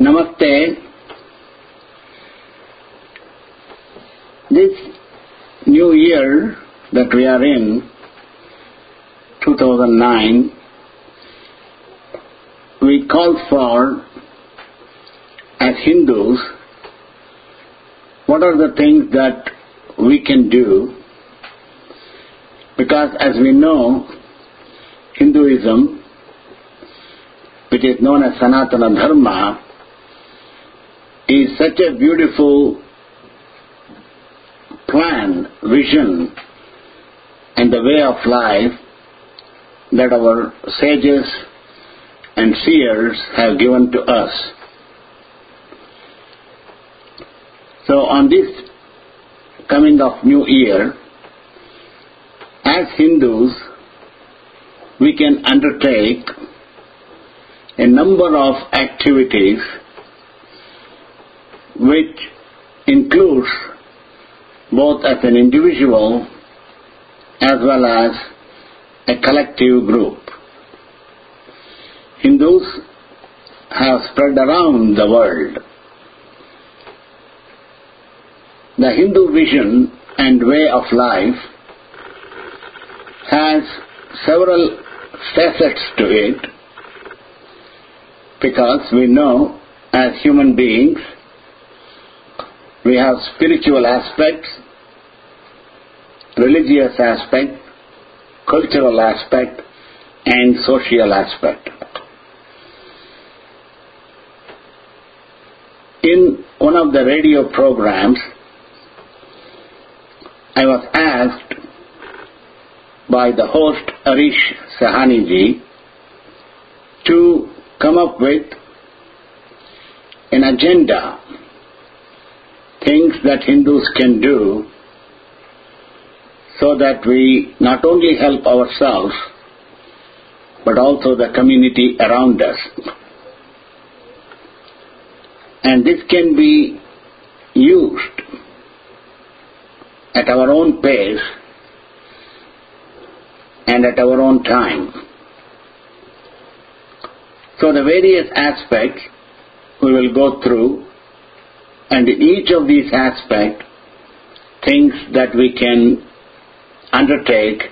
Namaste. This new year that we are in, 2009, we call for, as Hindus, what are the things that we can do because as we know, Hinduism, which is known as Sanatana Dharma, is such a beautiful plan, vision, and the way of life that our sages and seers have given to us. So on this coming of New Year, as Hindus, we can undertake a number of activities which includes both as an individual as well as a collective group. Hindus have spread around the world. The Hindu vision and way of life has several facets to it because we know as human beings we have spiritual aspects, religious aspect, cultural aspect, and social aspect. In one of the radio programs, I was asked by the host Arish Sahaniji to come up with an agenda, things that Hindus can do so that we not only help ourselves but also the community around us. And this can be used at our own pace and at our own time. So the various aspects we will go through and in each of these aspects things that we can undertake,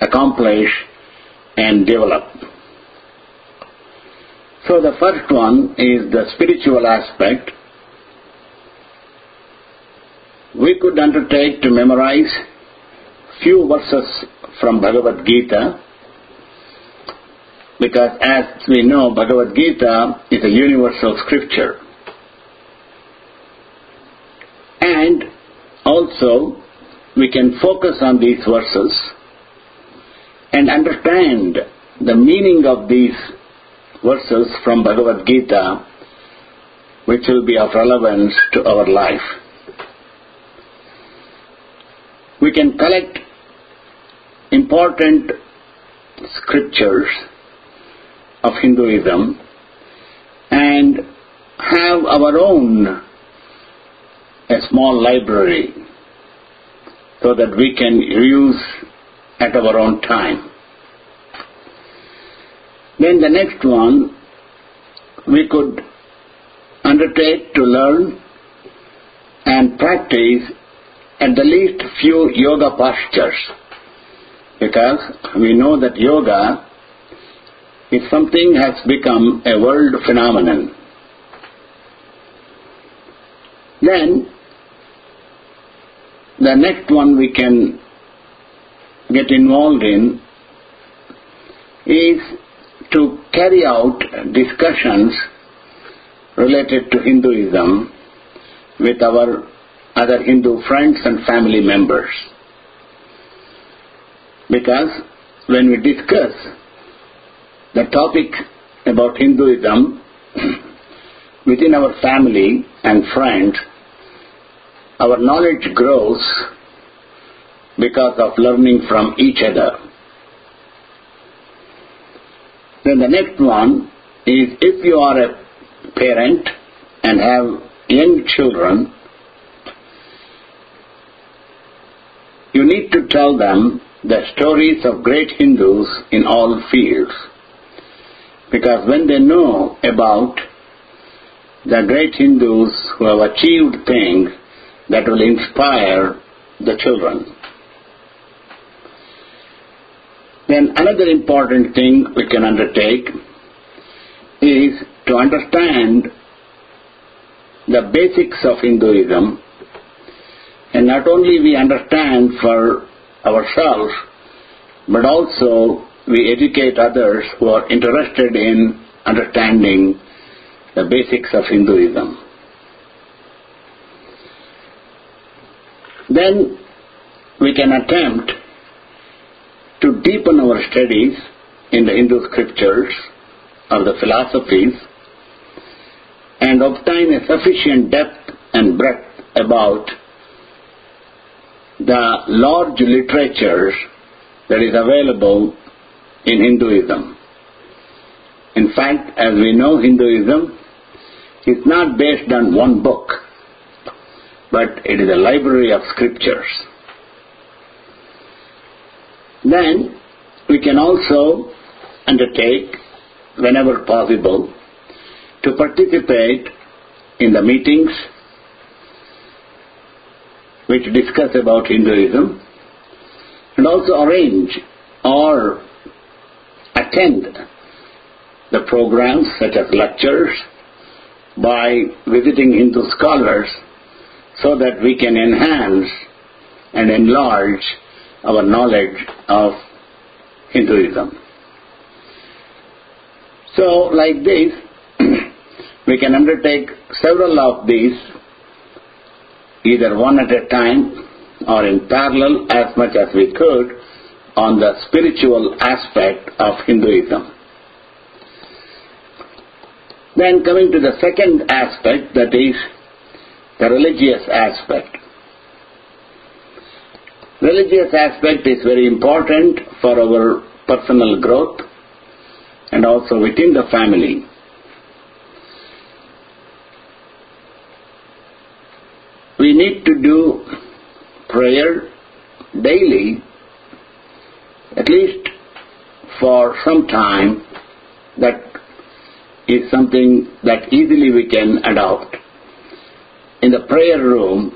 accomplish and develop. So the first one is the spiritual aspect. We could undertake to memorize few verses from Bhagavad Gita because as we know Bhagavad Gita is a universal scripture. And also we can focus on these verses and understand the meaning of these verses from Bhagavad Gita which will be of relevance to our life. We can collect important scriptures of Hinduism and have our own a small library so that we can use at our own time. Then the next one, we could undertake to learn and practice at the least few yoga postures because we know that yoga is something has become a world phenomenon. Then the next one we can get involved in is to carry out discussions related to Hinduism with our other Hindu friends and family members. Because when we discuss the topic about Hinduism within our family and friends, our knowledge grows because of learning from each other. Then the next one is if you are a parent and have young children, you need to tell them the stories of great Hindus in all fields. Because when they know about the great Hindus who have achieved things that will inspire the children. Then another important thing we can undertake is to understand the basics of Hinduism and not only we understand for ourselves but also we educate others who are interested in understanding the basics of Hinduism. Then we can attempt to deepen our studies in the Hindu scriptures or the philosophies and obtain a sufficient depth and breadth about the large literature that is available in Hinduism. In fact, as we know, Hinduism is not based on one book, but it is a library of scriptures. Then we can also undertake, whenever possible, to participate in the meetings which discuss about Hinduism and also arrange or attend the programs such as lectures by visiting Hindu scholars so that we can enhance and enlarge our knowledge of Hinduism. So, like this, we can undertake several of these, either one at a time or in parallel as much as we could, on the spiritual aspect of Hinduism. Then coming to the second aspect, that is the religious aspect. Religious aspect is very important for our personal growth and also within the family. We need to do prayer daily, at least for some time, that is something that easily we can adopt. In the prayer room,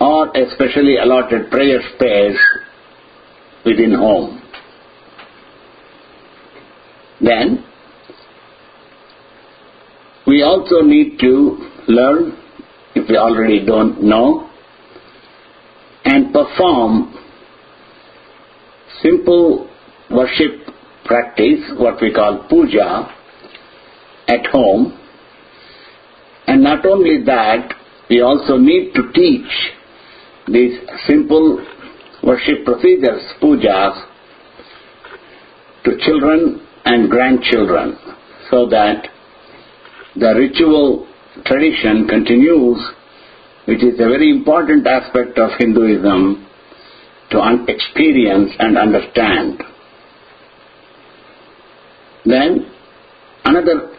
or especially allotted prayer space within home. Then, we also need to learn, if we already don't know, and perform simple worship practice, what we call puja, at home. And not only that, we also need to teach these simple worship procedures, pujas, to children and grandchildren so that the ritual tradition continues, which is a very important aspect of Hinduism to experience and understand. Then, another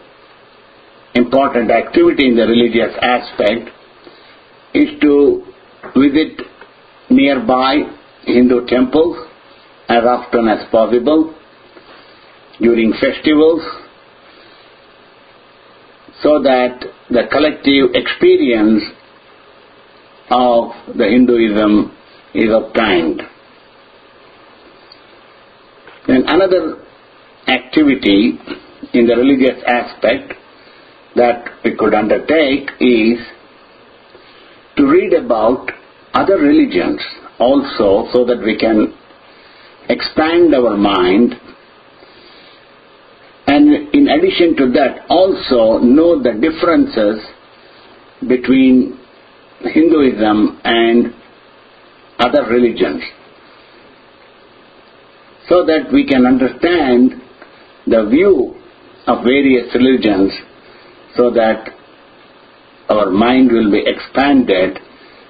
important activity in the religious aspect is to visit nearby Hindu temples as often as possible during festivals so that the collective experience of the Hinduism is obtained. Then another activity in the religious aspect that we could undertake is to read about other religions also so that we can expand our mind. And in addition to that also know the differences between Hinduism and other religions. So that we can understand the view of various religions so that our mind will be expanded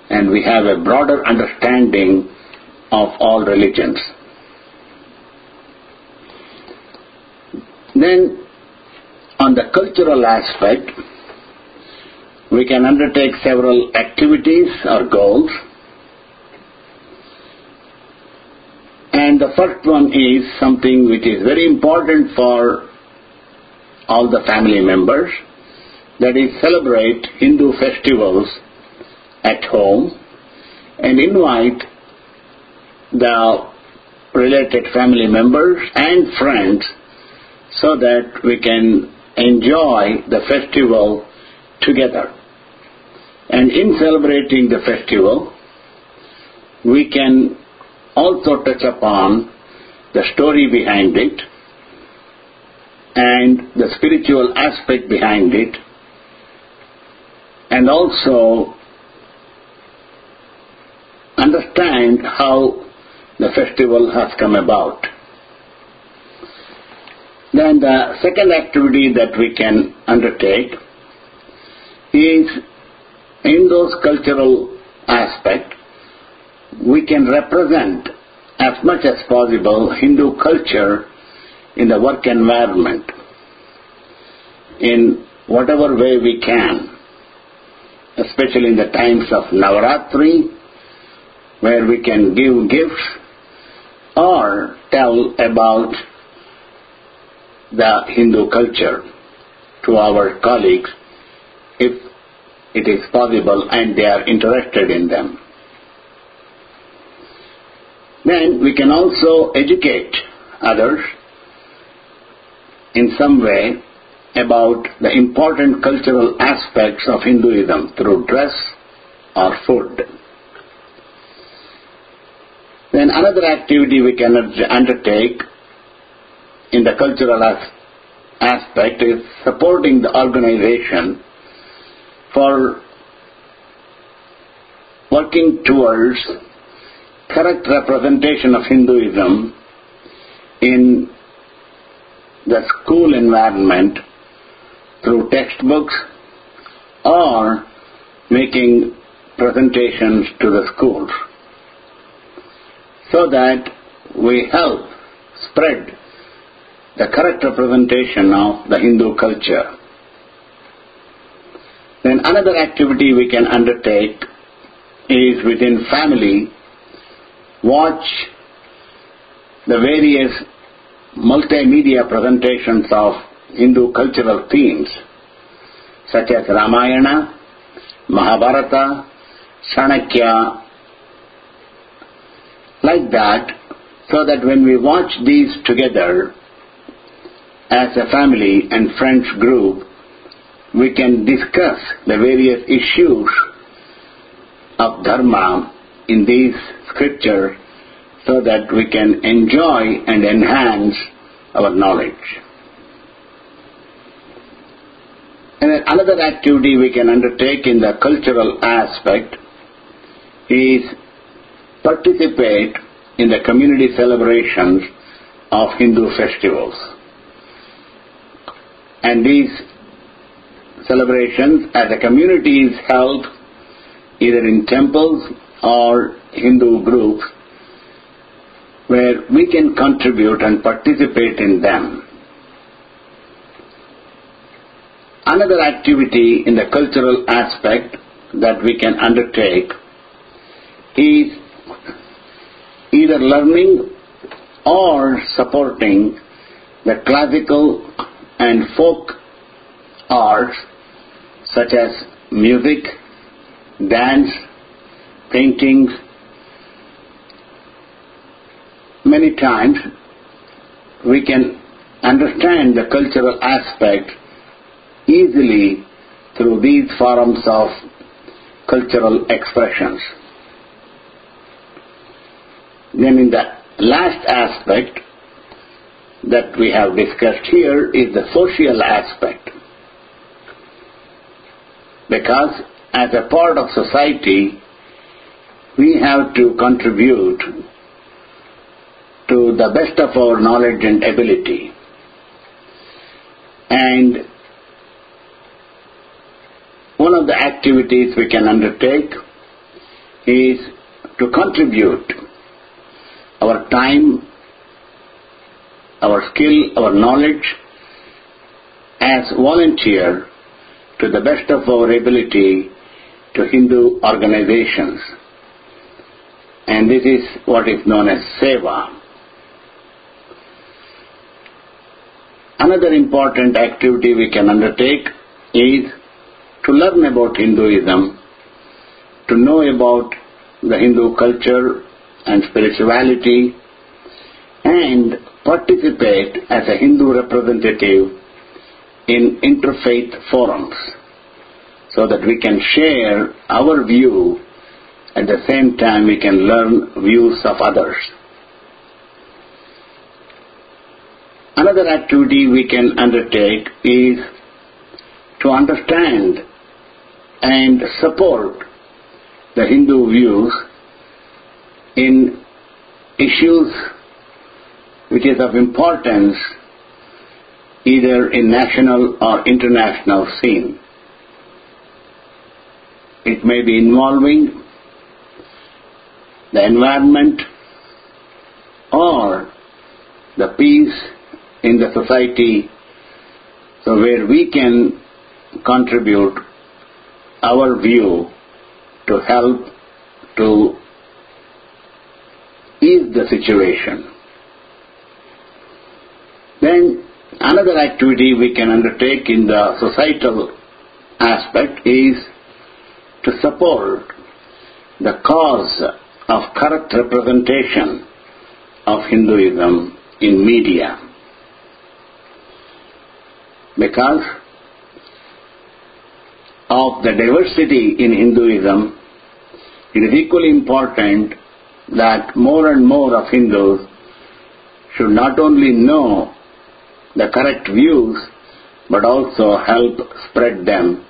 and we have a broader understanding of all religions. Then, on the cultural aspect, we can undertake several activities or goals. And the first one is something which is very important for all the family members, that is celebrate Hindu festivals at home and invite the related family members and friends so that we can enjoy the festival together. And in celebrating the festival, we can also touch upon the story behind it and the spiritual aspect behind it and also understand how the festival has come about. Then the second activity that we can undertake is in those cultural aspects, we can represent as much as possible Hindu culture in the work environment in whatever way we can, especially in the times of Navaratri, where we can give gifts or tell about the Hindu culture to our colleagues if it is possible and they are interested in them. Then we can also educate others in some way about the important cultural aspects of Hinduism through dress or food. Then another activity we can undertake in the cultural as- aspect is supporting the organization for working towards correct representation of Hinduism in the school environment through textbooks or making presentations to the schools so that we help spread the correct representation of the Hindu culture. Then another activity we can undertake is within family, watch the various multimedia presentations of Hindu cultural themes such as Ramayana, Mahabharata, Chanakya, like that, so that when we watch these together as a family and friends group, we can discuss the various issues of Dharma in these scriptures so that we can enjoy and enhance our knowledge. And another activity we can undertake in the cultural aspect is participate in the community celebrations of Hindu festivals. And these celebrations as a community is held either in temples or Hindu groups where we can contribute and participate in them. Another activity in the cultural aspect that we can undertake is either learning or supporting the classical and folk arts such as music, dance, painting. Many times we can understand the cultural aspect easily through these forms of cultural expressions. Then in the last aspect that we have discussed here is the social aspect. Because as a part of society, we have to contribute to the best of our knowledge and ability. And one of the activities we can undertake is to contribute our time, our skill, our knowledge as volunteer to the best of our ability to Hindu organizations. And this is what is known as seva. Another important activity we can undertake is to learn about Hinduism, to know about the Hindu culture and spirituality, and participate as a Hindu representative in interfaith forums so that we can share our view at the same time we can learn views of others. Another activity we can undertake is to understand and support the Hindu views in issues which is of importance either in national or international scene. It may be involving the environment or the peace in the society so where we can contribute our view to help to ease the situation. Then another activity we can undertake in the societal aspect is to support the cause of correct representation of Hinduism in media. Because of the diversity in Hinduism, it is equally important that more and more of Hindus should not only know the correct views but also help spread them.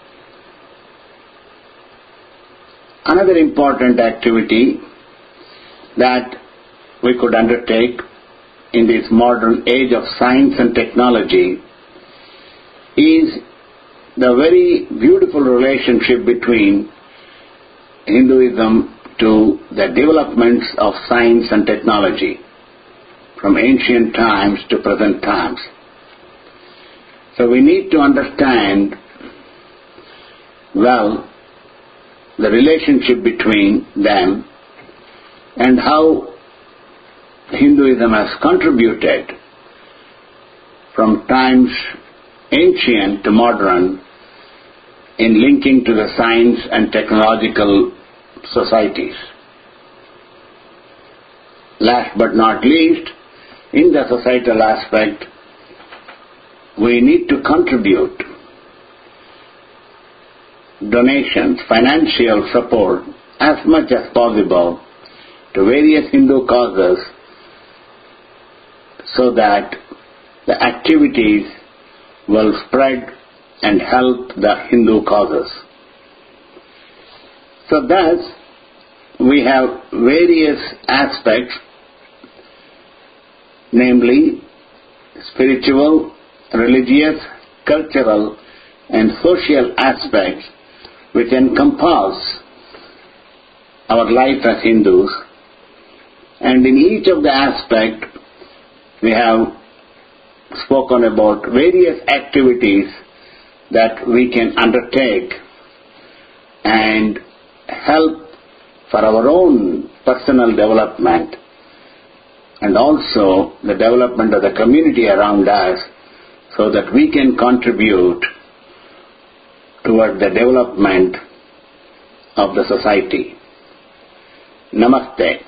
Another important activity that we could undertake in this modern age of science and technology is the very beautiful relationship between Hinduism to the developments of science and technology from ancient times to present times. So we need to understand well the relationship between them and how Hinduism has contributed from times ancient to modern in linking to the science and technological societies. Last but not least, in the societal aspect, we need to contribute donations, financial support as much as possible to various Hindu causes so that the activities will spread and help the Hindu causes. So thus, we have various aspects, namely spiritual, religious, cultural, and social aspects which encompass our life as Hindus. And in each of the aspect, we have spoken about various activities that we can undertake and help for our own personal development and also the development of the community around us so that we can contribute toward the development of the society. Namaste.